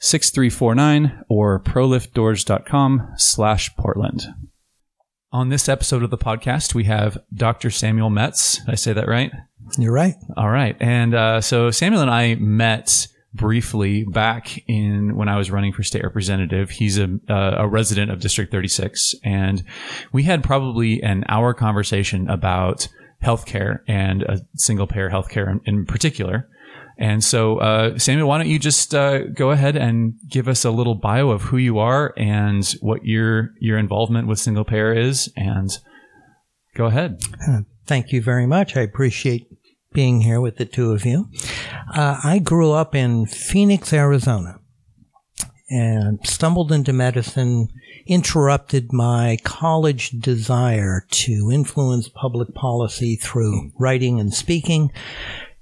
6349 or proliftdoors.com slash Portland. On this episode of the podcast, we have Dr. Samuel Metz. Did I say that right? You're right. All right. And uh, so Samuel and I met briefly back in when I was running for state representative. He's a, uh, a resident of District 36. And we had probably an hour conversation about healthcare and a single payer healthcare in, in particular. And so, uh, Samuel, why don't you just uh, go ahead and give us a little bio of who you are and what your your involvement with single payer is, and go ahead. Uh, thank you very much. I appreciate being here with the two of you. Uh, I grew up in Phoenix, Arizona, and stumbled into medicine. Interrupted my college desire to influence public policy through writing and speaking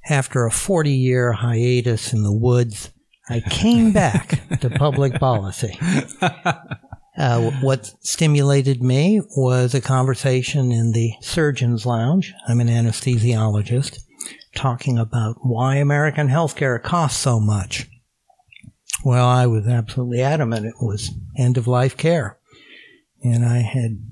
after a 40 year hiatus in the woods, I came back to public policy. Uh, what stimulated me was a conversation in the surgeon's lounge. I'm an anesthesiologist talking about why American healthcare costs so much. Well, I was absolutely adamant it was end of life care. And I had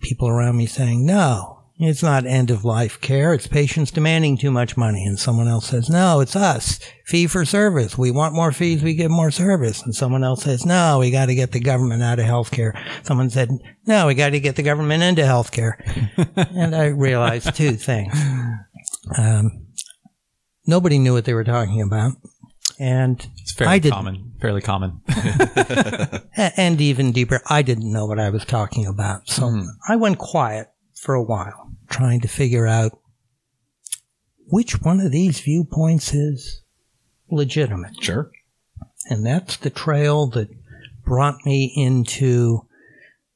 people around me saying, no, it's not end of life care. It's patients demanding too much money. And someone else says, no, it's us. Fee for service. We want more fees. We give more service. And someone else says, no, we got to get the government out of healthcare. Someone said, no, we got to get the government into healthcare. and I realized two things. Um, nobody knew what they were talking about. And it's fairly common, fairly common. and even deeper, I didn't know what I was talking about. So mm. I went quiet for a while, trying to figure out which one of these viewpoints is legitimate. Sure. And that's the trail that brought me into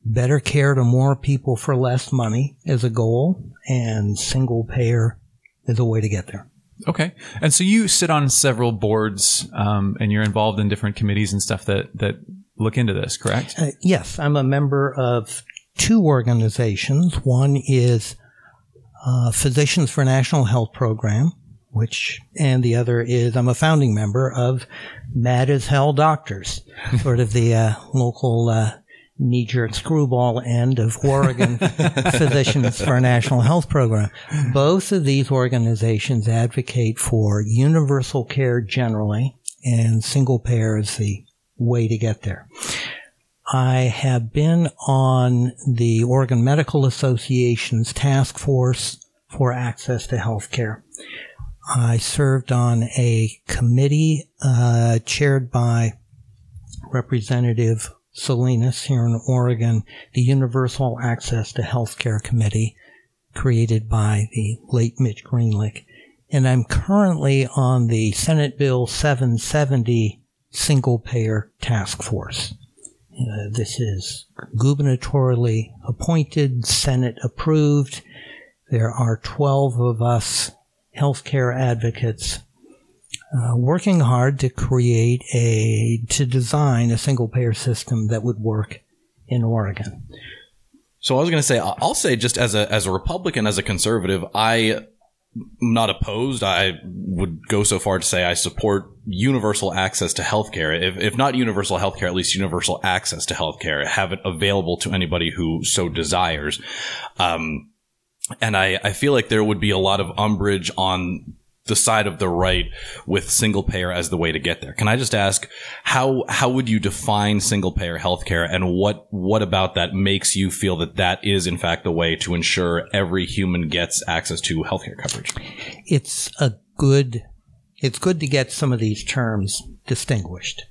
better care to more people for less money as a goal and single payer is a way to get there. Okay. And so you sit on several boards um, and you're involved in different committees and stuff that, that look into this, correct? Uh, yes. I'm a member of two organizations. One is uh, Physicians for National Health Program, which, and the other is I'm a founding member of Mad as Hell Doctors, sort of the uh, local uh, knee jerk screwball end of Oregon Physicians for a National Health Program. Both of these organizations advocate for universal care generally and single payer is the way to get there. I have been on the Oregon Medical Association's task force for access to health care. I served on a committee uh, chaired by Representative Salinas here in Oregon, the Universal Access to Healthcare Committee, created by the late Mitch Greenlick. And I'm currently on the Senate Bill 770 Single Payer Task Force. Uh, this is gubernatorially appointed, Senate approved. There are 12 of us healthcare advocates uh, working hard to create a, to design a single payer system that would work in Oregon. So I was going to say, I'll say just as a, as a Republican, as a conservative, I not opposed. I would go so far to say I support universal access to healthcare. If, if not universal healthcare, at least universal access to healthcare. Have it available to anybody who so desires. Um, and I, I feel like there would be a lot of umbrage on the side of the right with single payer as the way to get there. Can I just ask how how would you define single payer healthcare and what what about that makes you feel that that is in fact the way to ensure every human gets access to healthcare coverage? It's a good it's good to get some of these terms distinguished.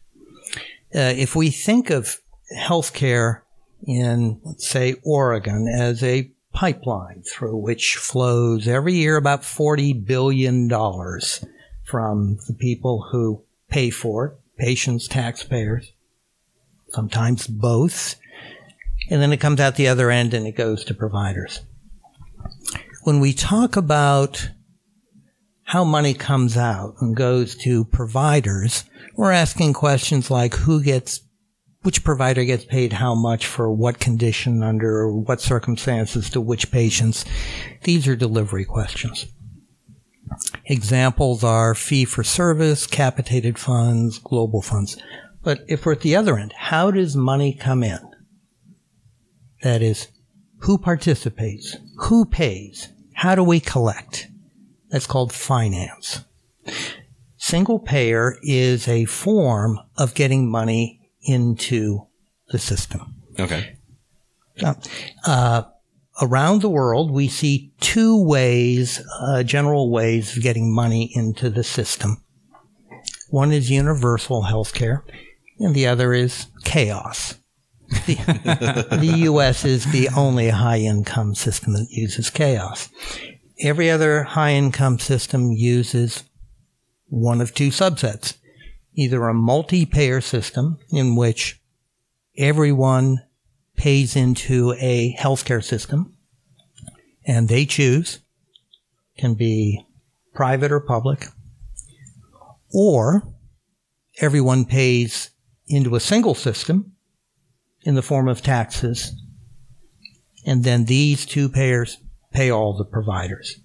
Uh, if we think of healthcare in, let's say, Oregon as a pipeline through which flows every year about $40 billion from the people who pay for it, patients, taxpayers, sometimes both. And then it comes out the other end and it goes to providers. When we talk about how money comes out and goes to providers, we're asking questions like who gets which provider gets paid how much for what condition under what circumstances to which patients. These are delivery questions. Examples are fee for service, capitated funds, global funds. But if we're at the other end, how does money come in? That is, who participates? Who pays? How do we collect? That's called finance. Single payer is a form of getting money into the system. Okay. Uh, around the world, we see two ways, uh, general ways of getting money into the system. One is universal health care, and the other is chaos. The, the U.S. is the only high income system that uses chaos. Every other high income system uses one of two subsets either a multi-payer system in which everyone pays into a healthcare system and they choose can be private or public or everyone pays into a single system in the form of taxes and then these two payers pay all the providers.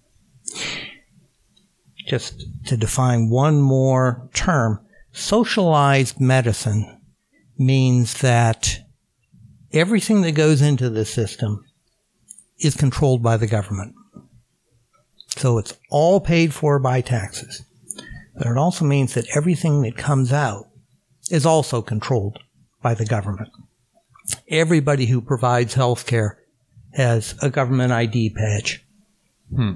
Just to define one more term Socialized medicine means that everything that goes into the system is controlled by the government. So it's all paid for by taxes. But it also means that everything that comes out is also controlled by the government. Everybody who provides health care has a government ID badge. Hmm.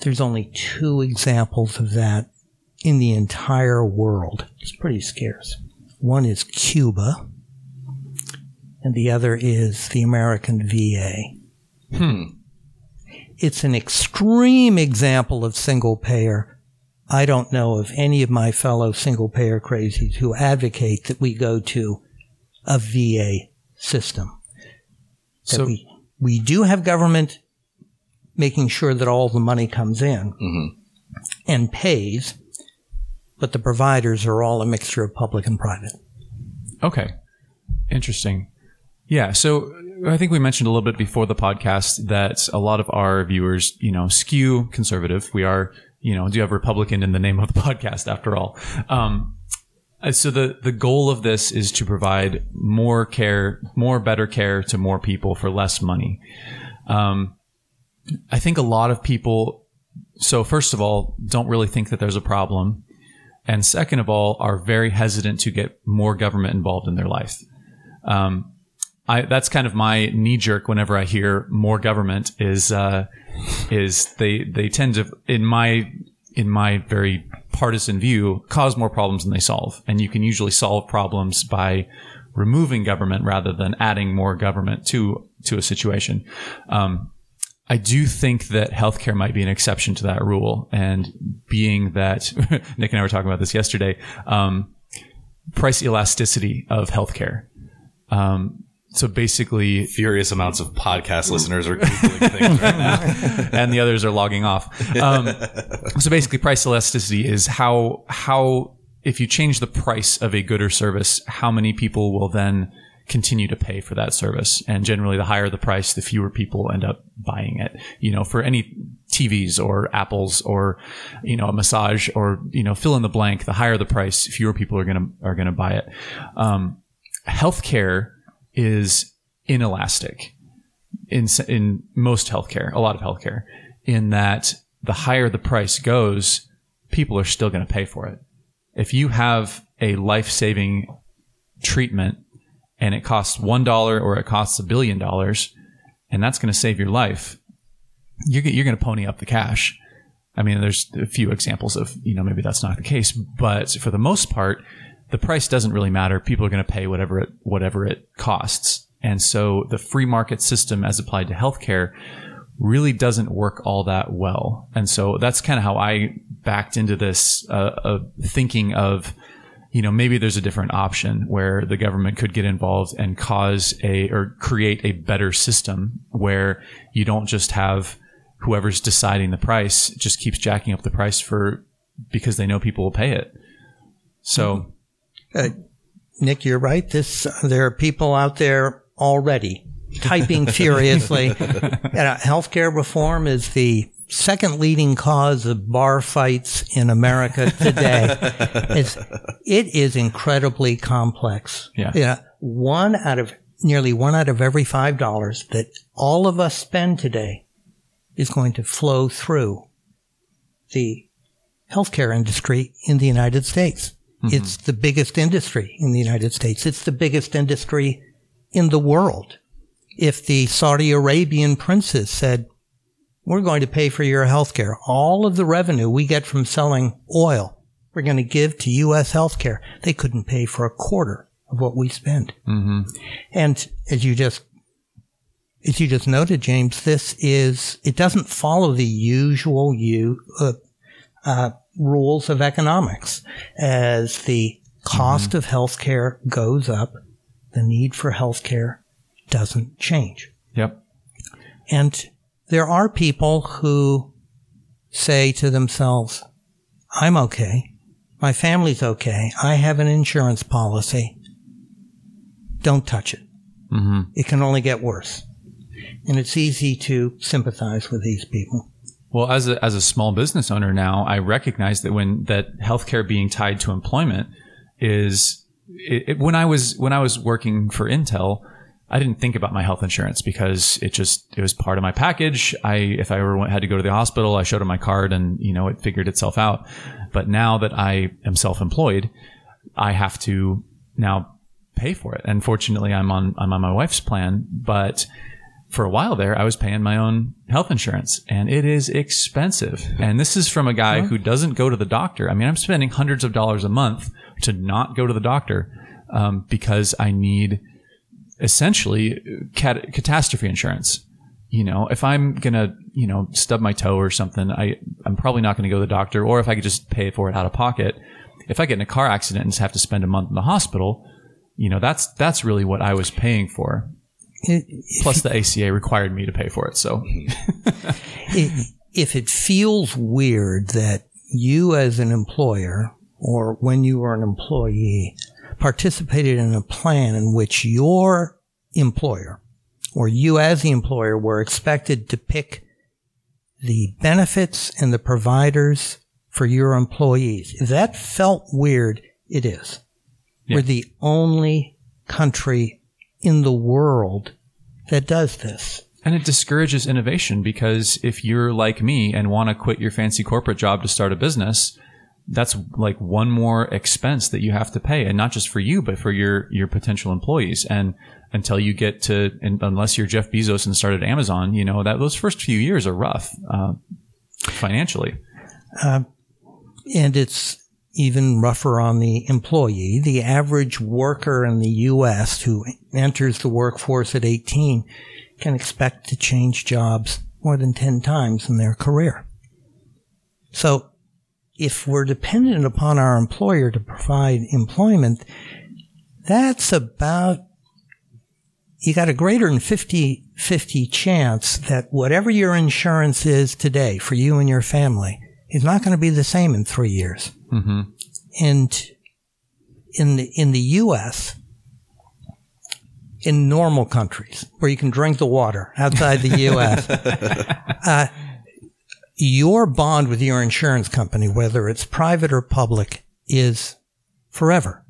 There's only two examples of that in the entire world. It's pretty scarce. One is Cuba, and the other is the American VA. Hmm. It's an extreme example of single payer. I don't know of any of my fellow single payer crazies who advocate that we go to a VA system. That so we, we do have government making sure that all the money comes in mm-hmm. and pays, but the providers are all a mixture of public and private. Okay. Interesting. Yeah. So I think we mentioned a little bit before the podcast that a lot of our viewers, you know, skew conservative. We are, you know, do have Republican in the name of the podcast after all? Um, uh, so the, the goal of this is to provide more care, more better care to more people for less money. Um, I think a lot of people, so first of all, don't really think that there's a problem and second of all, are very hesitant to get more government involved in their life. Um, I, that's kind of my knee jerk whenever I hear more government is uh, is they they tend to in my in my very partisan view cause more problems than they solve, and you can usually solve problems by removing government rather than adding more government to to a situation. Um, I do think that healthcare might be an exception to that rule. And being that Nick and I were talking about this yesterday, um, price elasticity of healthcare. Um, so basically, furious amounts of podcast listeners are googling things right now, and the others are logging off. Um, so basically, price elasticity is how how if you change the price of a good or service, how many people will then continue to pay for that service. And generally, the higher the price, the fewer people end up buying it. You know, for any TVs or Apples or, you know, a massage or, you know, fill in the blank, the higher the price, fewer people are going to, are to buy it. Um, healthcare is inelastic in, in most healthcare, a lot of healthcare in that the higher the price goes, people are still going to pay for it. If you have a life saving treatment and it costs one dollar or it costs a billion dollars, and that's going to save your life, you're, you're going to pony up the cash. I mean, there's a few examples of, you know, maybe that's not the case, but for the most part, the price doesn't really matter. People are going to pay whatever it, whatever it costs. And so the free market system as applied to healthcare really doesn't work all that well. And so that's kind of how I backed into this, uh, uh, thinking of, you know, maybe there's a different option where the government could get involved and cause a, or create a better system where you don't just have whoever's deciding the price just keeps jacking up the price for, because they know people will pay it. So. Uh, Nick, you're right. This, there are people out there already typing furiously. you know, healthcare reform is the second leading cause of bar fights in America today. it's, it is incredibly complex. Yeah. You know, one out of nearly one out of every five dollars that all of us spend today is going to flow through the healthcare industry in the United States. Mm-hmm. It's the biggest industry in the United States. It's the biggest industry in the world. If the Saudi Arabian princes said, we're going to pay for your health care, all of the revenue we get from selling oil, we're going to give to U.S. healthcare. They couldn't pay for a quarter of what we spend. Mm-hmm. And as you just as you just noted, James, this is it doesn't follow the usual you uh, uh, rules of economics. As the cost mm-hmm. of healthcare goes up, the need for healthcare doesn't change. Yep. And there are people who say to themselves, I'm okay. My family's okay. I have an insurance policy. Don't touch it. Mm-hmm. It can only get worse. And it's easy to sympathize with these people. Well, as a, as a small business owner now, I recognize that when that healthcare being tied to employment is it, it, when I was when I was working for Intel, I didn't think about my health insurance because it just it was part of my package. I if I ever went, had to go to the hospital, I showed them my card, and you know it figured itself out. But now that I am self-employed, I have to now pay for it. And fortunately, I'm on I'm on my wife's plan, but for a while there, I was paying my own health insurance and it is expensive. And this is from a guy who doesn't go to the doctor. I mean, I'm spending hundreds of dollars a month to not go to the doctor um, because I need essentially cat- catastrophe insurance. You know, if I'm gonna, you know, stub my toe or something, I, I'm probably not gonna go to the doctor. Or if I could just pay for it out of pocket. If I get in a car accident and just have to spend a month in the hospital, you know, that's that's really what I was paying for. Plus, the ACA required me to pay for it. So, if it feels weird that you, as an employer, or when you were an employee, participated in a plan in which your employer or you as the employer were expected to pick the benefits and the providers for your employees. If that felt weird, it is. Yeah. We're the only country in the world that does this. And it discourages innovation because if you're like me and want to quit your fancy corporate job to start a business, that's like one more expense that you have to pay and not just for you but for your your potential employees. And until you get to unless you're Jeff Bezos and started Amazon you know that those first few years are rough uh, financially. Uh, and it's even rougher on the employee. The average worker in the US who enters the workforce at 18 can expect to change jobs more than 10 times in their career. So if we're dependent upon our employer to provide employment, that's about, you got a greater than 50 50 chance that whatever your insurance is today for you and your family is not going to be the same in three years. Mm-hmm. And in the, in the U.S., in normal countries where you can drink the water outside the U.S., uh, your bond with your insurance company, whether it's private or public, is forever.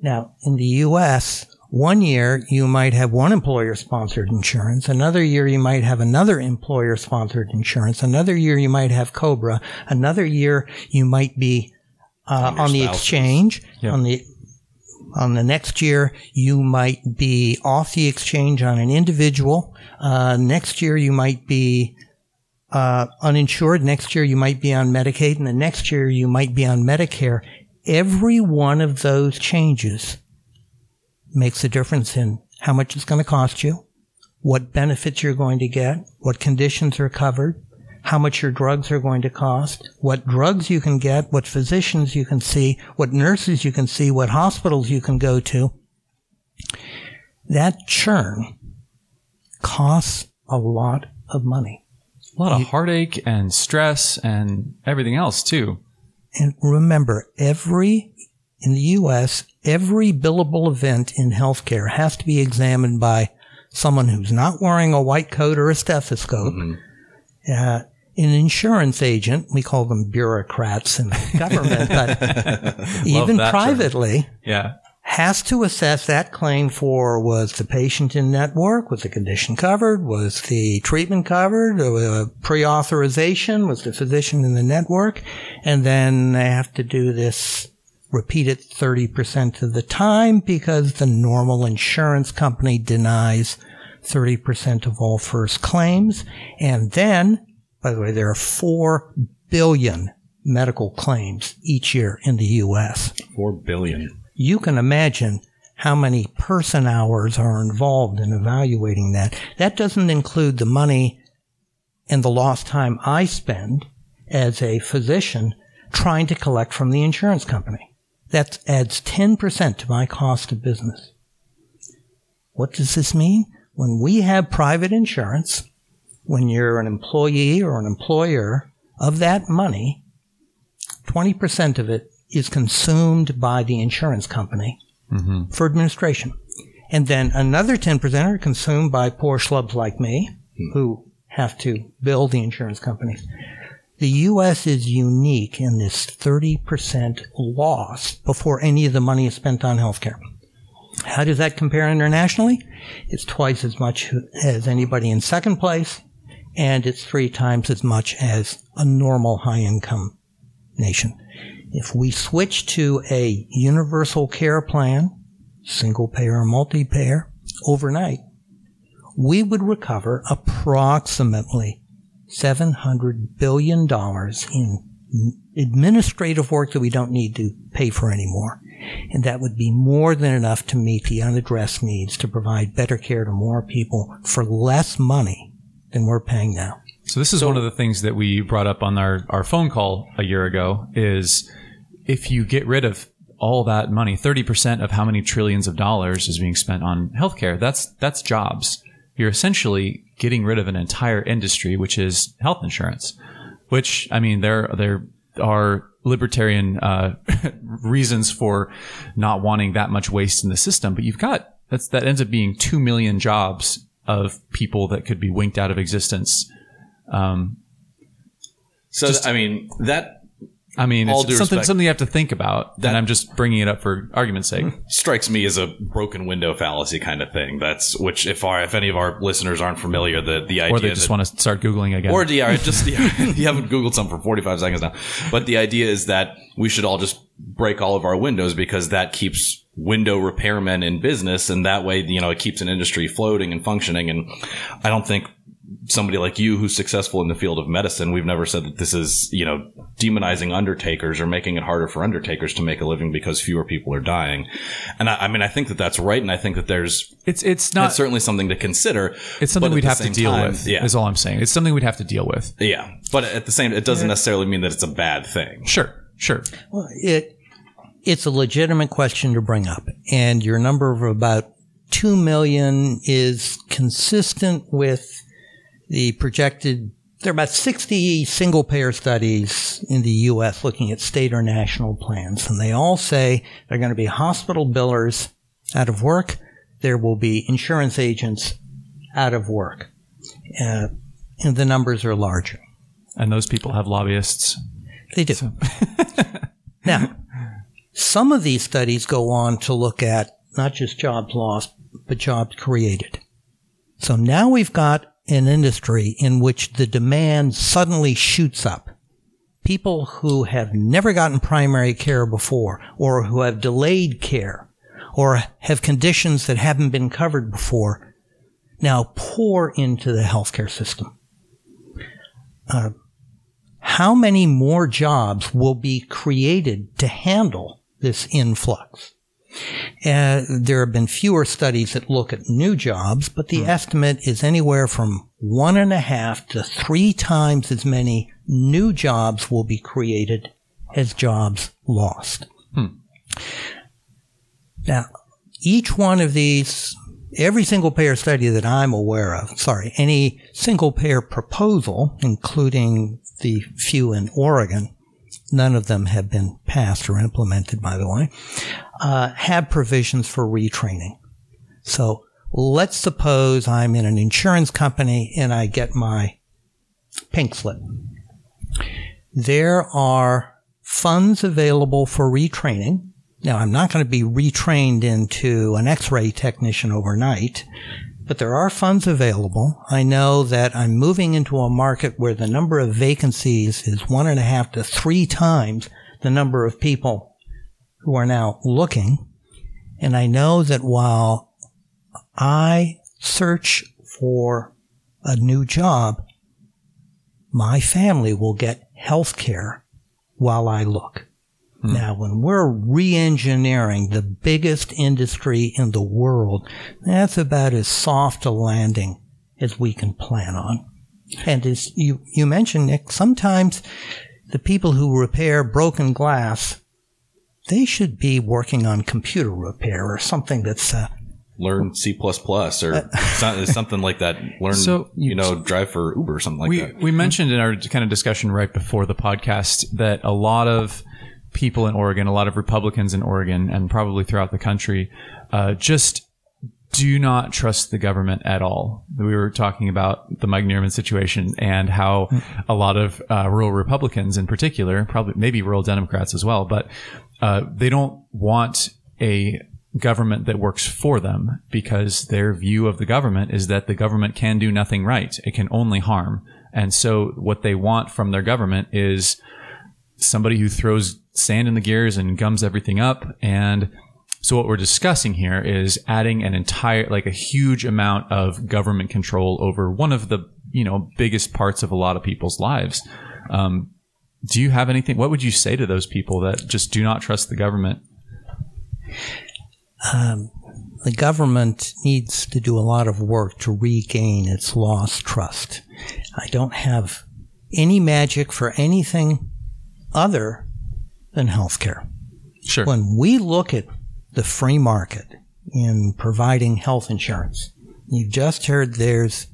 Now, in the U.S., One year you might have one employer sponsored insurance. Another year you might have another employer sponsored insurance. Another year you might have Cobra. Another year you might be uh, on the spouses. exchange. Yep. On the on the next year you might be off the exchange on an individual. Uh, next year you might be uh, uninsured. Next year you might be on Medicaid, and the next year you might be on Medicare. Every one of those changes makes a difference in how much it's going to cost you, what benefits you're going to get, what conditions are covered, how much your drugs are going to cost, what drugs you can get, what physicians you can see, what nurses you can see, what hospitals you can go to. That churn costs a lot of money. A lot of heartache and stress and everything else too. And remember, every, in the U.S., every billable event in healthcare has to be examined by someone who's not wearing a white coat or a stethoscope. Uh, an insurance agent, we call them bureaucrats in government, but even that term. privately, Yeah. Has to assess that claim for was the patient in network, was the condition covered, was the treatment covered, uh, pre-authorization, was the physician in the network, and then they have to do this repeat it 30% of the time because the normal insurance company denies 30% of all first claims. And then, by the way, there are 4 billion medical claims each year in the U.S Four billion. You can imagine how many person hours are involved in evaluating that. That doesn't include the money and the lost time I spend as a physician trying to collect from the insurance company. That adds 10% to my cost of business. What does this mean? When we have private insurance, when you're an employee or an employer of that money, 20% of it is consumed by the insurance company mm-hmm. for administration. And then another 10% are consumed by poor schlubs like me hmm. who have to bill the insurance companies. The U.S. is unique in this 30% loss before any of the money is spent on healthcare. How does that compare internationally? It's twice as much as anybody in second place, and it's three times as much as a normal high income nation. If we switch to a universal care plan, single payer or multi payer, overnight, we would recover approximately $700 billion in administrative work that we don't need to pay for anymore. And that would be more than enough to meet the unaddressed needs to provide better care to more people for less money than we're paying now. So this is one of the things that we brought up on our, our phone call a year ago is if you get rid of all that money, 30% of how many trillions of dollars is being spent on healthcare, that's, that's jobs. You're essentially getting rid of an entire industry, which is health insurance, which, I mean, there, there are libertarian, uh, reasons for not wanting that much waste in the system, but you've got, that's, that ends up being 2 million jobs of people that could be winked out of existence Um, so I mean that I mean, All it's something respect. something you have to think about. That- and I'm just bringing it up for argument's sake. strikes me as a broken window fallacy kind of thing. That's which if our if any of our listeners aren't familiar, the the idea Or they just that- want to start googling again. Or yeah, just yeah, you haven't googled some for 45 seconds now. But the idea is that we should all just break all of our windows because that keeps window repairmen in business and that way, you know, it keeps an industry floating and functioning and I don't think somebody like you who's successful in the field of medicine, we've never said that this is, you know, demonizing undertakers or making it harder for undertakers to make a living because fewer people are dying. And I, I mean, I think that that's right. And I think that there's, it's it's not. it's certainly something to consider. It's something we'd have to deal time- with. Yeah. is all I'm saying. It's something we'd have to deal with. Yeah, but at the same, it doesn't necessarily mean that it's a bad thing. Sure, sure. Well, it it's a legitimate question to bring up, and your number of about two million is consistent with the projected. There are about sixty single payer studies in the U.S. looking at state or national plans, and they all say they're going to be hospital billers out of work. There will be insurance agents out of work, uh, and the numbers are larger. And those people have lobbyists. They do. now, some of these studies go on to look at not just jobs lost, but jobs created. So now we've got an industry in which the demand suddenly shoots up. People who have never gotten primary care before or who have delayed care or have conditions that haven't been covered before now pour into the healthcare system. Uh, how many more jobs will be created to handle this influx? Uh, there have been fewer studies that look at new jobs, but the hmm. estimate is anywhere from one and a half to three times as many new jobs will be created as jobs lost. Hmm. Now, each one of these, every single payer study that I'm aware of, sorry, any single payer proposal, including the few in Oregon, none of them have been passed or implemented, by the way, uh, have provisions for retraining. So let's suppose I'm in an insurance company and I get my pink slip. There are funds available for retraining now, I'm not going to be retrained into an x-ray technician overnight, but there are funds available. I know that I'm moving into a market where the number of vacancies is one and a half to three times the number of people who are now looking. And I know that while I search for a new job, my family will get health care while I look. Hmm. Now, when we're re-engineering the biggest industry in the world, that's about as soft a landing as we can plan on. And as you, you mentioned, Nick, sometimes the people who repair broken glass, they should be working on computer repair or something that's uh, learn C or something like that. Learn, so, you know, drive for Uber or something like we, that. We mentioned in our kind of discussion right before the podcast that a lot of people in Oregon, a lot of Republicans in Oregon, and probably throughout the country, uh, just do not trust the government at all. We were talking about the Mike Nearman situation and how a lot of uh, rural Republicans, in particular, probably maybe rural Democrats as well, but uh, they don't want a government that works for them because their view of the government is that the government can do nothing right; it can only harm. And so, what they want from their government is somebody who throws sand in the gears and gums everything up. And so what we're discussing here is adding an entire, like a huge amount of government control over one of the, you know, biggest parts of a lot of people's lives. Um, do you have anything? What would you say to those people that just do not trust the government? Um, the government needs to do a lot of work to regain its lost trust. I don't have any magic for anything other than healthcare. Sure. When we look at the free market in providing health insurance, you just heard there's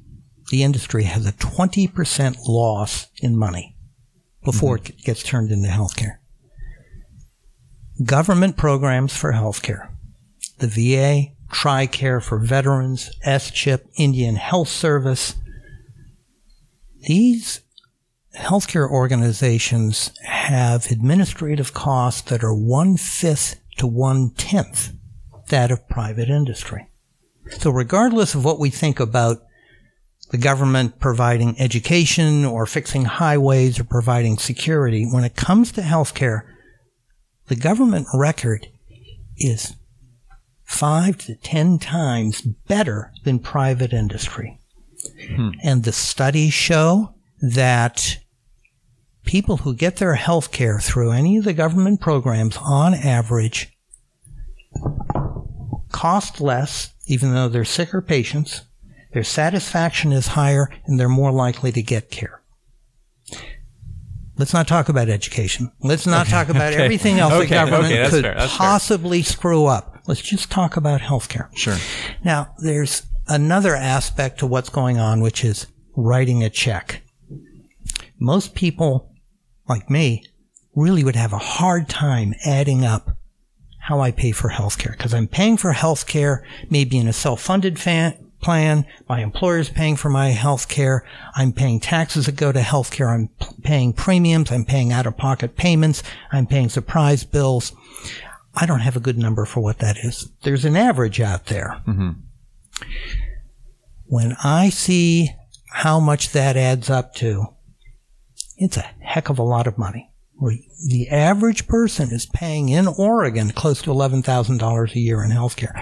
the industry has a 20% loss in money before mm-hmm. it gets turned into healthcare. Government programs for healthcare. The VA, TRICARE for veterans, SCHIP, Indian Health Service. These healthcare organizations have administrative costs that are one fifth to one tenth that of private industry. So regardless of what we think about the government providing education or fixing highways or providing security, when it comes to healthcare, the government record is five to ten times better than private industry. Hmm. And the studies show that people who get their health care through any of the government programs on average cost less, even though they're sicker patients, their satisfaction is higher, and they're more likely to get care. Let's not talk about education. Let's not okay, talk about okay. everything else okay, the government could possibly fair. screw up. Let's just talk about healthcare. Sure. Now, there's another aspect to what's going on, which is writing a check most people like me really would have a hard time adding up how I pay for healthcare because I'm paying for healthcare maybe in a self-funded fan, plan. My employer's paying for my healthcare. I'm paying taxes that go to healthcare. I'm p- paying premiums. I'm paying out-of-pocket payments. I'm paying surprise bills. I don't have a good number for what that is. There's an average out there. Mm-hmm. When I see how much that adds up to, it's a heck of a lot of money. The average person is paying in Oregon close to $11,000 a year in healthcare.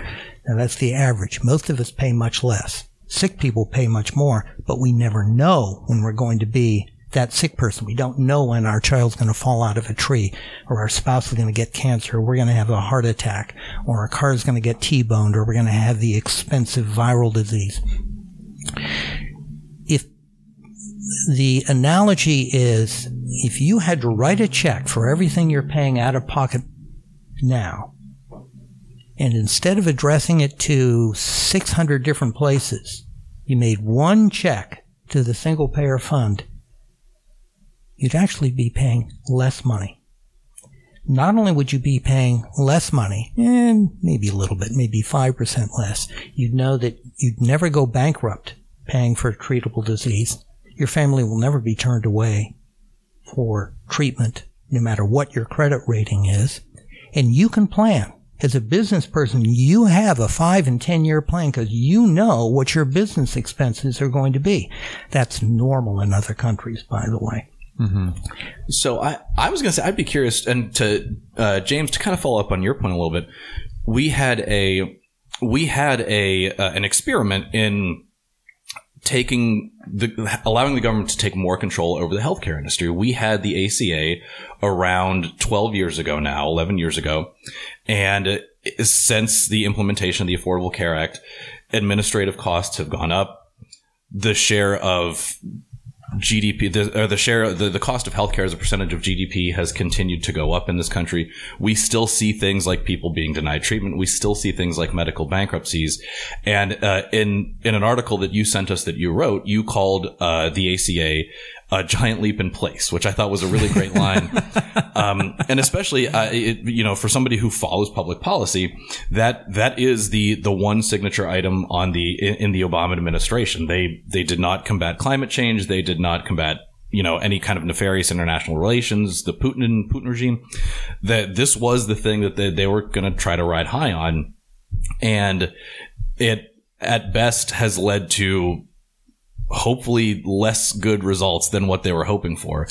Now that's the average. Most of us pay much less. Sick people pay much more, but we never know when we're going to be that sick person. We don't know when our child's going to fall out of a tree or our spouse is going to get cancer or we're going to have a heart attack or our car is going to get T-boned or we're going to have the expensive viral disease. The analogy is if you had to write a check for everything you're paying out of pocket now, and instead of addressing it to 600 different places, you made one check to the single payer fund, you'd actually be paying less money. Not only would you be paying less money, and maybe a little bit, maybe 5% less, you'd know that you'd never go bankrupt paying for a treatable disease. Your family will never be turned away for treatment, no matter what your credit rating is. And you can plan. As a business person, you have a five and 10 year plan because you know what your business expenses are going to be. That's normal in other countries, by the way. So I, I was going to say I'd be curious, and to uh, James to kind of follow up on your point a little bit. We had a we had a uh, an experiment in taking the allowing the government to take more control over the healthcare industry. We had the ACA around 12 years ago now, 11 years ago, and uh, since the implementation of the Affordable Care Act, administrative costs have gone up. The share of GDP, the, or the share, the, the cost of healthcare as a percentage of GDP has continued to go up in this country. We still see things like people being denied treatment. We still see things like medical bankruptcies. And uh, in in an article that you sent us that you wrote, you called uh, the ACA a giant leap in place, which I thought was a really great line. um, and especially, uh, it, you know, for somebody who follows public policy, that that is the the one signature item on the in, in the Obama administration. They they did not combat climate change. They did not combat you know any kind of nefarious international relations, the Putin and Putin regime. That this was the thing that they, they were going to try to ride high on, and it at best has led to hopefully less good results than what they were hoping for.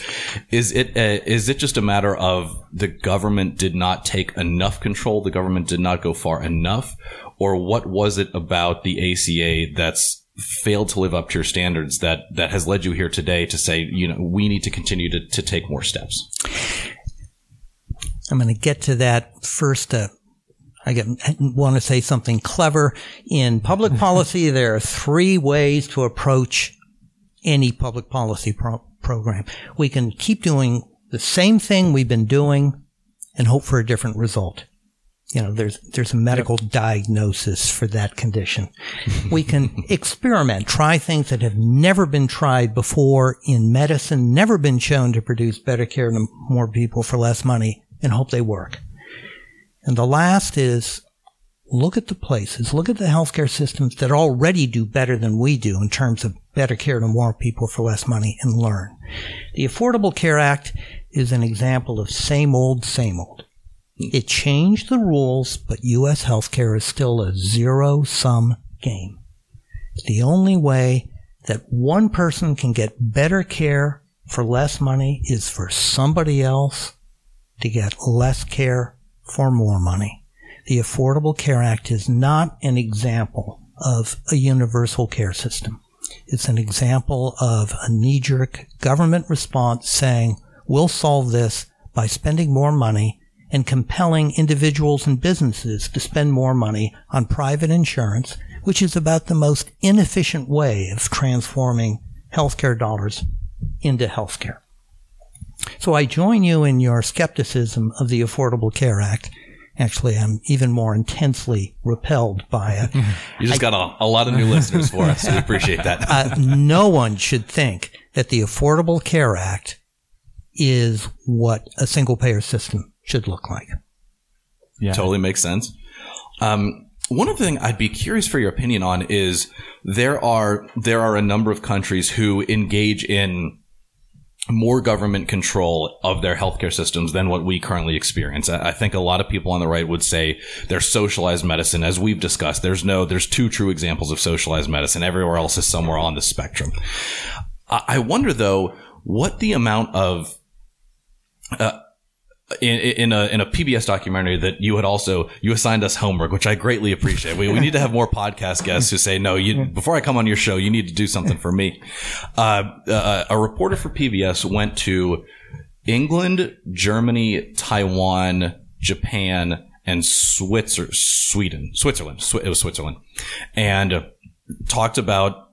Is it uh, is it just a matter of the government did not take enough control, the government did not go far enough, or what was it about the ACA that's failed to live up to your standards that that has led you here today to say, you know, we need to continue to, to take more steps? I'm going to get to that first. Uh, I get, want to say something clever. In public policy, there are three ways to approach any public policy pro- program. We can keep doing the same thing we've been doing and hope for a different result. You know, there's, there's a medical diagnosis for that condition. we can experiment, try things that have never been tried before in medicine, never been shown to produce better care to more people for less money and hope they work. And the last is look at the places, look at the healthcare systems that already do better than we do in terms of better care to more people for less money and learn. The Affordable Care Act is an example of same old, same old. It changed the rules, but U.S. healthcare is still a zero sum game. The only way that one person can get better care for less money is for somebody else to get less care for more money. The Affordable Care Act is not an example of a universal care system. It's an example of a knee-jerk government response saying, we'll solve this by spending more money and compelling individuals and businesses to spend more money on private insurance, which is about the most inefficient way of transforming healthcare dollars into healthcare. So I join you in your skepticism of the Affordable Care Act. Actually, I'm even more intensely repelled by it. You just got a, a lot of new listeners for us. We appreciate that. Uh, no one should think that the Affordable Care Act is what a single payer system should look like. Yeah. Totally makes sense. Um, one of the things I'd be curious for your opinion on is there are there are a number of countries who engage in more government control of their healthcare systems than what we currently experience. I think a lot of people on the right would say they're socialized medicine. As we've discussed, there's no, there's two true examples of socialized medicine. Everywhere else is somewhere on the spectrum. I wonder though, what the amount of, uh, in, in a in a PBS documentary that you had also you assigned us homework, which I greatly appreciate. We, we need to have more podcast guests who say, "No, you before I come on your show, you need to do something for me." Uh, uh, a reporter for PBS went to England, Germany, Taiwan, Japan, and Switzer, Sweden, Switzerland. It was Switzerland, and talked about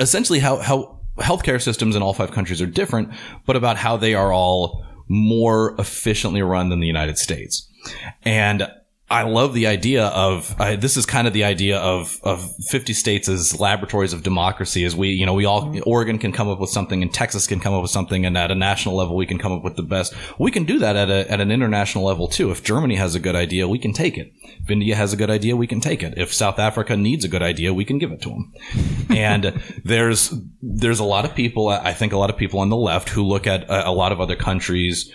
essentially how how healthcare systems in all five countries are different, but about how they are all more efficiently run than the United States. And I love the idea of uh, this is kind of the idea of of 50 states as laboratories of democracy as we you know we all mm-hmm. Oregon can come up with something and Texas can come up with something and at a national level we can come up with the best. We can do that at a at an international level too. If Germany has a good idea we can take it. If India has a good idea we can take it. If South Africa needs a good idea we can give it to them and there's there's a lot of people I think a lot of people on the left who look at a, a lot of other countries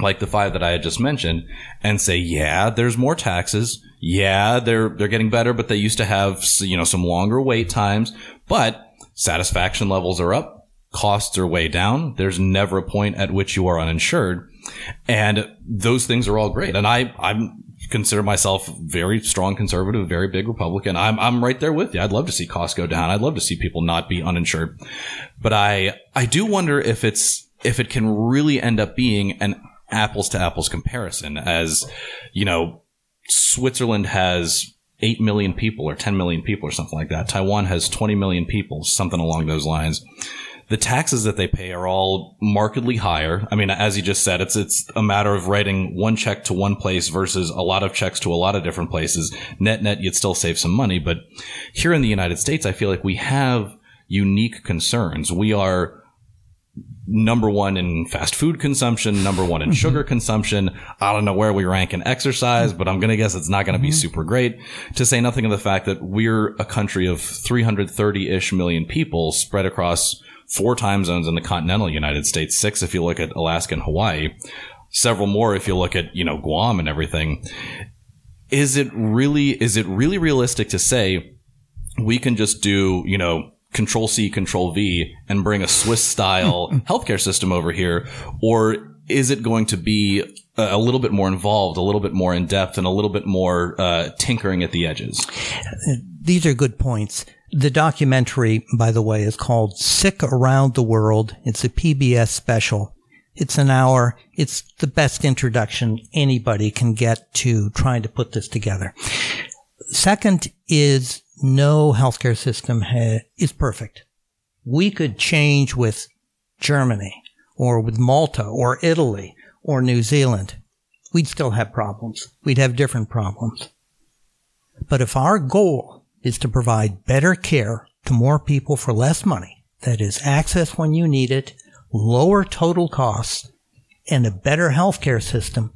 like the five that I had just mentioned and say, yeah, there's more taxes. Yeah, they're, they're getting better, but they used to have, you know, some longer wait times, but satisfaction levels are up. Costs are way down. There's never a point at which you are uninsured. And those things are all great. And I, I'm consider myself very strong conservative, very big Republican. I'm, I'm right there with you. I'd love to see costs go down. I'd love to see people not be uninsured. But I, I do wonder if it's, if it can really end up being an apples to apples comparison as, you know, Switzerland has 8 million people or 10 million people or something like that. Taiwan has 20 million people, something along those lines. The taxes that they pay are all markedly higher. I mean, as you just said, it's, it's a matter of writing one check to one place versus a lot of checks to a lot of different places. Net net, you'd still save some money. But here in the United States, I feel like we have unique concerns. We are number one in fast food consumption, number one in sugar consumption. I don't know where we rank in exercise, but I'm going to guess it's not going to be mm-hmm. super great. To say nothing of the fact that we're a country of 330 ish million people spread across four time zones in the continental United States, six if you look at Alaska and Hawaii, several more if you look at, you know, Guam and everything. Is it really, is it really realistic to say we can just do, you know, control C, control V and bring a Swiss style healthcare system over here? Or is it going to be a little bit more involved, a little bit more in depth, and a little bit more uh, tinkering at the edges? These are good points. The documentary, by the way, is called Sick Around the World. It's a PBS special. It's an hour. It's the best introduction anybody can get to trying to put this together. Second is no healthcare system ha- is perfect. We could change with Germany or with Malta or Italy or New Zealand. We'd still have problems. We'd have different problems. But if our goal is to provide better care to more people for less money, that is access when you need it, lower total costs, and a better healthcare system,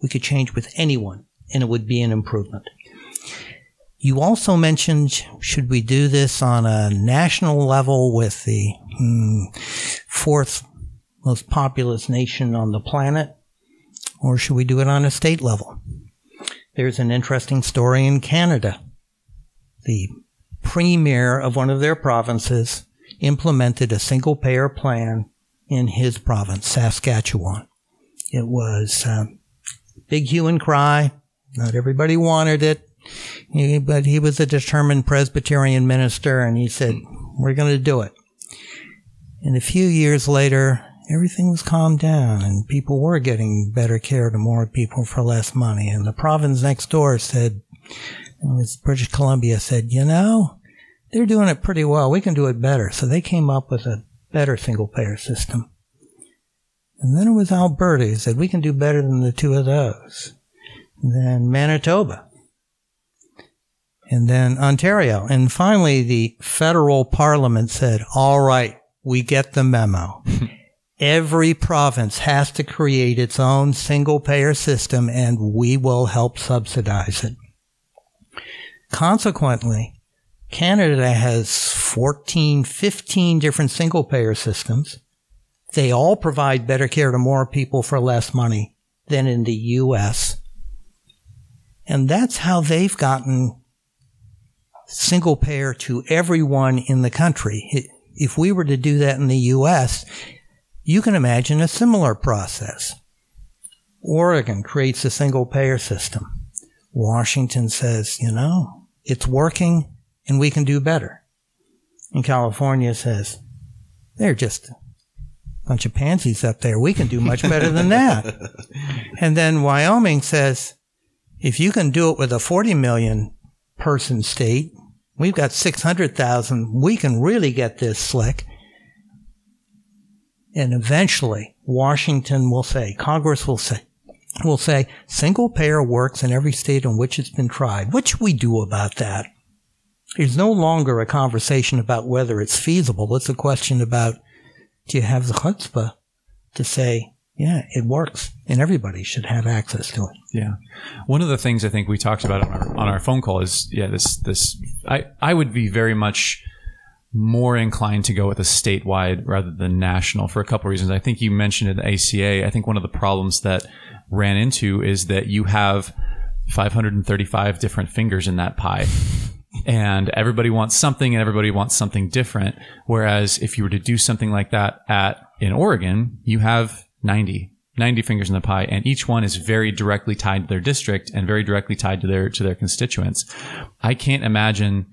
we could change with anyone and it would be an improvement. You also mentioned, should we do this on a national level with the hmm, fourth most populous nation on the planet? Or should we do it on a state level? There's an interesting story in Canada. The premier of one of their provinces implemented a single payer plan in his province, Saskatchewan. It was a um, big hue and cry. Not everybody wanted it. He, but he was a determined Presbyterian minister, and he said, "We're going to do it." And a few years later, everything was calmed down, and people were getting better care to more people for less money. And the province next door said, was British Columbia said, "You know, they're doing it pretty well. We can do it better." So they came up with a better single payer system. And then it was Alberta who said, "We can do better than the two of those." And then Manitoba and then Ontario. And finally, the federal parliament said, all right, we get the memo. Every province has to create its own single payer system and we will help subsidize it. Consequently, Canada has 14, 15 different single payer systems. They all provide better care to more people for less money than in the US. And that's how they've gotten single payer to everyone in the country. If we were to do that in the US, you can imagine a similar process. Oregon creates a single payer system. Washington says, you know, it's working and we can do better. And California says, they're just a bunch of pansies up there. We can do much better than that. and then Wyoming says, if you can do it with a 40 million person state, we've got 600,000. We can really get this slick. And eventually Washington will say, Congress will say, will say single payer works in every state in which it's been tried. What should we do about that? It's no longer a conversation about whether it's feasible. It's a question about do you have the chutzpah to say, yeah, it works and everybody should have access to it. Yeah. One of the things I think we talked about on our, on our phone call is, yeah, this, this, I, I would be very much more inclined to go with a statewide rather than national for a couple of reasons. I think you mentioned in the ACA. I think one of the problems that ran into is that you have 535 different fingers in that pie. And everybody wants something and everybody wants something different. Whereas if you were to do something like that at, in Oregon, you have 90, 90 fingers in the pie and each one is very directly tied to their district and very directly tied to their, to their constituents. I can't imagine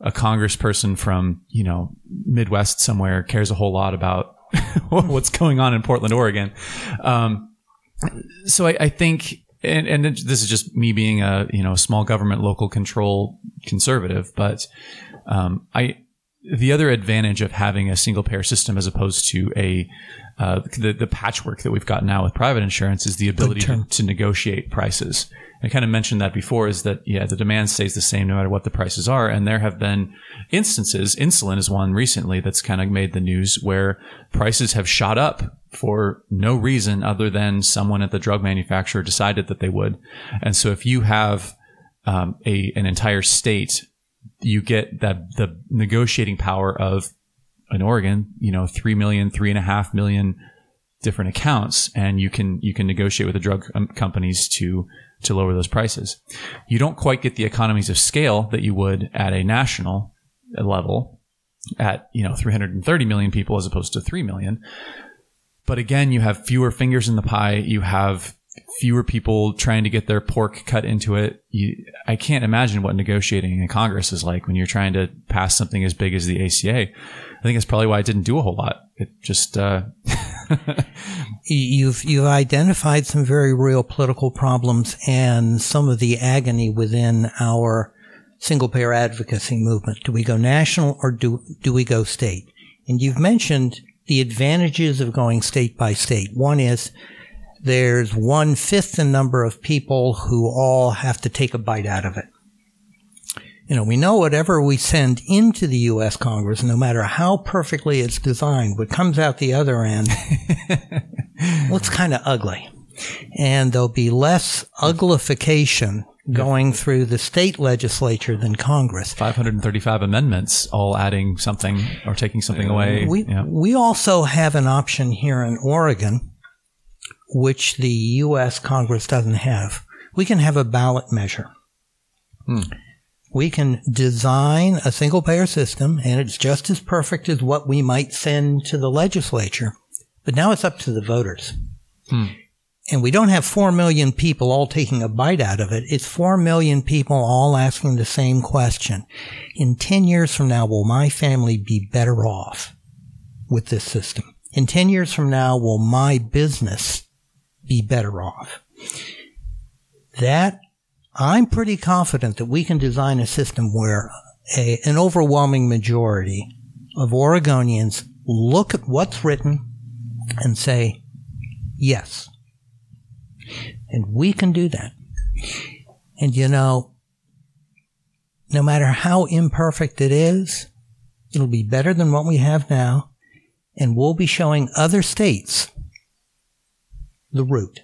a congressperson from, you know, Midwest somewhere cares a whole lot about what's going on in Portland, Oregon. Um, so I, I think, and, and this is just me being a, you know, small government, local control conservative, but, um, I, the other advantage of having a single payer system as opposed to a, uh, the, the patchwork that we've got now with private insurance is the ability to, to negotiate prices. I kind of mentioned that before is that, yeah, the demand stays the same no matter what the prices are. And there have been instances, insulin is one recently that's kind of made the news where prices have shot up for no reason other than someone at the drug manufacturer decided that they would. And so if you have um, a, an entire state, you get that the negotiating power of in Oregon, you know, three million, three and a half million different accounts, and you can you can negotiate with the drug um, companies to to lower those prices. You don't quite get the economies of scale that you would at a national level at, you know, 330 million people as opposed to 3 million. But again, you have fewer fingers in the pie. You have fewer people trying to get their pork cut into it. You, I can't imagine what negotiating in Congress is like when you're trying to pass something as big as the ACA. I think that's probably why I didn't do a whole lot. It just, uh, you've you've identified some very real political problems and some of the agony within our single payer advocacy movement. Do we go national or do do we go state? And you've mentioned the advantages of going state by state. One is there's one fifth the number of people who all have to take a bite out of it you know, we know whatever we send into the U.S. Congress, no matter how perfectly it's designed, what comes out the other end looks kind of ugly. And there'll be less uglification going through the state legislature than Congress. 535 amendments, all adding something or taking something away. We, yeah. we also have an option here in Oregon, which the U.S. Congress doesn't have. We can have a ballot measure. Hmm we can design a single payer system and it's just as perfect as what we might send to the legislature. But now it's up to the voters. Hmm. And we don't have 4 million people all taking a bite out of it. It's 4 million people all asking the same question. In 10 years from now, will my family be better off with this system? In 10 years from now, will my business be better off? That I'm pretty confident that we can design a system where a, an overwhelming majority of Oregonians look at what's written and say, yes. And we can do that. And you know, no matter how imperfect it is, it'll be better than what we have now. And we'll be showing other states the route.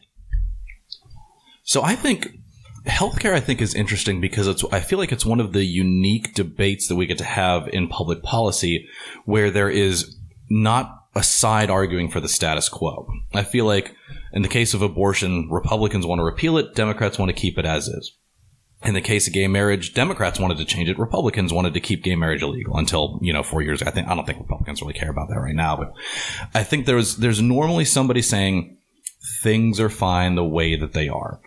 So I think healthcare I think is interesting because it's I feel like it's one of the unique debates that we get to have in public policy where there is not a side arguing for the status quo. I feel like in the case of abortion, Republicans want to repeal it, Democrats want to keep it as is. In the case of gay marriage, Democrats wanted to change it. Republicans wanted to keep gay marriage illegal until, you know, four years. Ago. I think, I don't think Republicans really care about that right now, but I think there's, there's normally somebody saying things are fine the way that they are.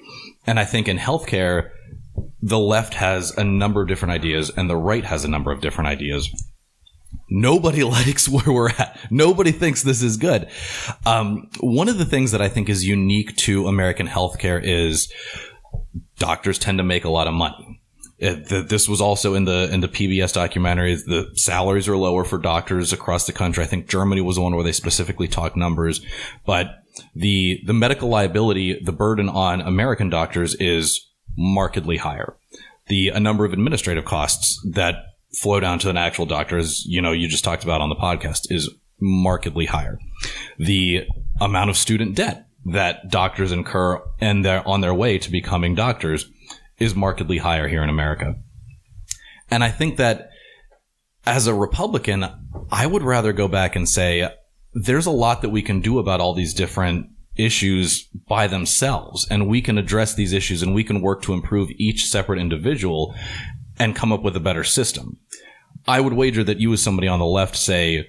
And I think in healthcare, the left has a number of different ideas and the right has a number of different ideas. Nobody likes where we're at. Nobody thinks this is good. Um, one of the things that I think is unique to American healthcare is doctors tend to make a lot of money. It, this was also in the in the PBS documentary. The salaries are lower for doctors across the country. I think Germany was the one where they specifically talked numbers, but the the medical liability, the burden on American doctors is markedly higher. The a number of administrative costs that flow down to an actual doctor, as you know, you just talked about on the podcast, is markedly higher. The amount of student debt that doctors incur and they're on their way to becoming doctors is markedly higher here in America. And I think that as a Republican, I would rather go back and say there's a lot that we can do about all these different issues by themselves and we can address these issues and we can work to improve each separate individual and come up with a better system. I would wager that you as somebody on the left say,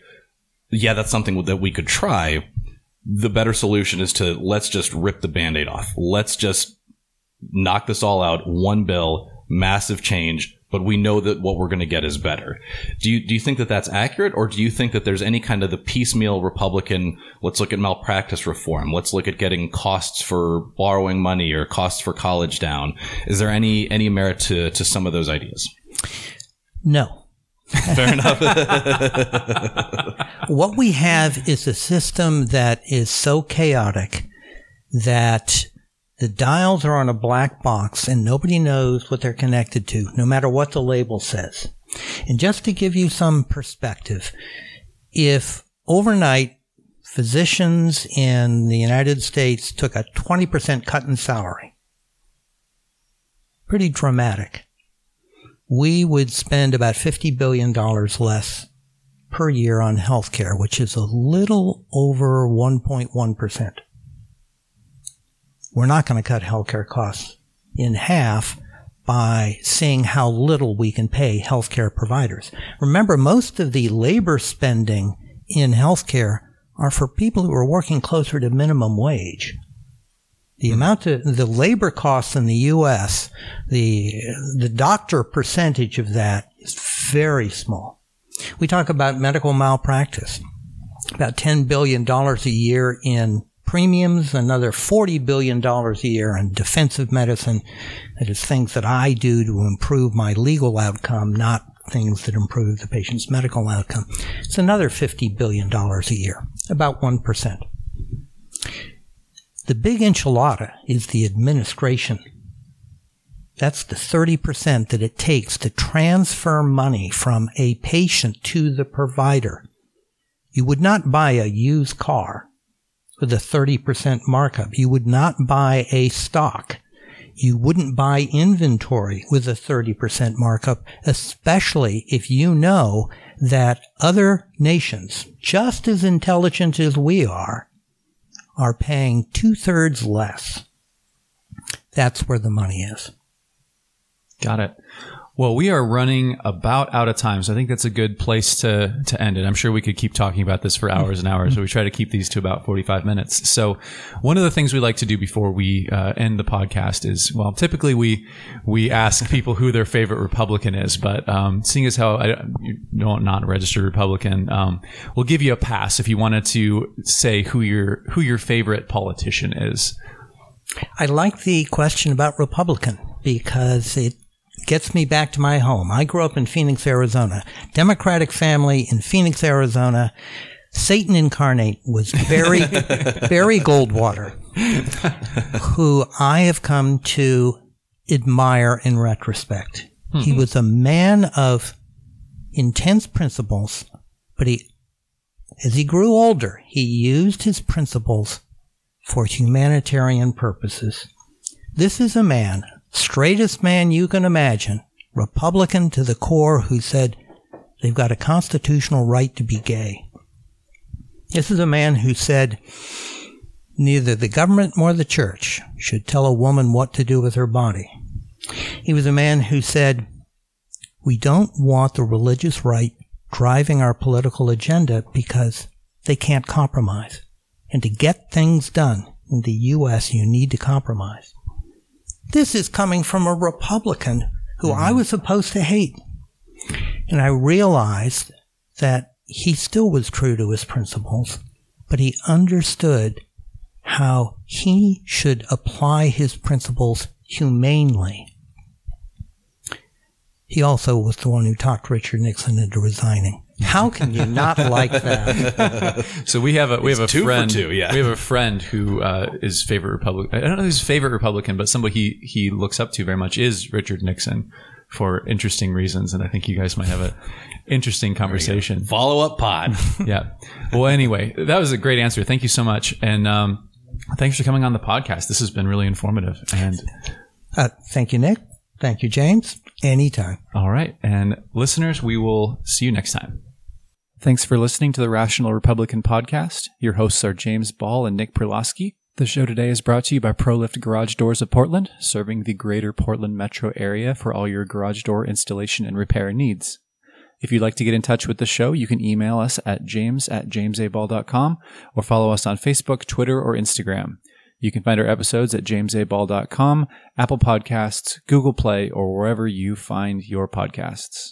yeah, that's something that we could try. The better solution is to let's just rip the band-aid off. Let's just knock this all out. One bill, massive change, but we know that what we're going to get is better. Do you, do you think that that's accurate or do you think that there's any kind of the piecemeal Republican, let's look at malpractice reform. Let's look at getting costs for borrowing money or costs for college down. Is there any, any merit to, to some of those ideas? No. Fair enough. what we have is a system that is so chaotic that the dials are on a black box and nobody knows what they're connected to, no matter what the label says. And just to give you some perspective, if overnight physicians in the United States took a 20% cut in salary, pretty dramatic we would spend about $50 billion less per year on healthcare, which is a little over 1.1%. We're not going to cut healthcare costs in half by seeing how little we can pay healthcare providers. Remember, most of the labor spending in healthcare are for people who are working closer to minimum wage. The hmm. amount of the labor costs in the U.S., the the doctor percentage of that is very small. We talk about medical malpractice, about ten billion dollars a year in premiums, another forty billion dollars a year in defensive medicine. That is things that I do to improve my legal outcome, not things that improve the patient's medical outcome. It's another fifty billion dollars a year, about one percent. The big enchilada is the administration. That's the 30% that it takes to transfer money from a patient to the provider. You would not buy a used car with a 30% markup. You would not buy a stock. You wouldn't buy inventory with a 30% markup, especially if you know that other nations, just as intelligent as we are, are paying two thirds less. That's where the money is. Got it. Well, we are running about out of time, so I think that's a good place to to end it. I'm sure we could keep talking about this for hours and hours, so we try to keep these to about 45 minutes. So, one of the things we like to do before we uh, end the podcast is, well, typically we we ask people who their favorite Republican is, but um, seeing as how I you don't not registered Republican, um, we'll give you a pass if you wanted to say who your who your favorite politician is. I like the question about Republican because it gets me back to my home. I grew up in Phoenix, Arizona. Democratic family in Phoenix, Arizona. Satan incarnate was Barry, Barry Goldwater, who I have come to admire in retrospect. Mm-hmm. He was a man of intense principles, but he, as he grew older, he used his principles for humanitarian purposes. This is a man straightest man you can imagine, Republican to the core, who said they've got a constitutional right to be gay. This is a man who said neither the government nor the church should tell a woman what to do with her body. He was a man who said, we don't want the religious right driving our political agenda because they can't compromise. And to get things done in the U.S., you need to compromise. This is coming from a Republican who mm-hmm. I was supposed to hate. And I realized that he still was true to his principles, but he understood how he should apply his principles humanely. He also was the one who talked Richard Nixon into resigning. How can you not like that? so we have a we it's have a two friend. For two, yeah. We have a friend who uh, is favorite Republican. I don't know his favorite Republican, but somebody he he looks up to very much is Richard Nixon for interesting reasons, and I think you guys might have a interesting conversation. Follow up pod. yeah. Well, anyway, that was a great answer. Thank you so much, and um, thanks for coming on the podcast. This has been really informative. And uh, thank you, Nick. Thank you, James. Anytime. All right, and listeners, we will see you next time. Thanks for listening to the Rational Republican podcast. Your hosts are James Ball and Nick Perlosky. The show today is brought to you by ProLift Garage Doors of Portland, serving the greater Portland metro area for all your garage door installation and repair needs. If you'd like to get in touch with the show, you can email us at james at jamesaball.com or follow us on Facebook, Twitter, or Instagram. You can find our episodes at jamesaball.com, Apple Podcasts, Google Play, or wherever you find your podcasts.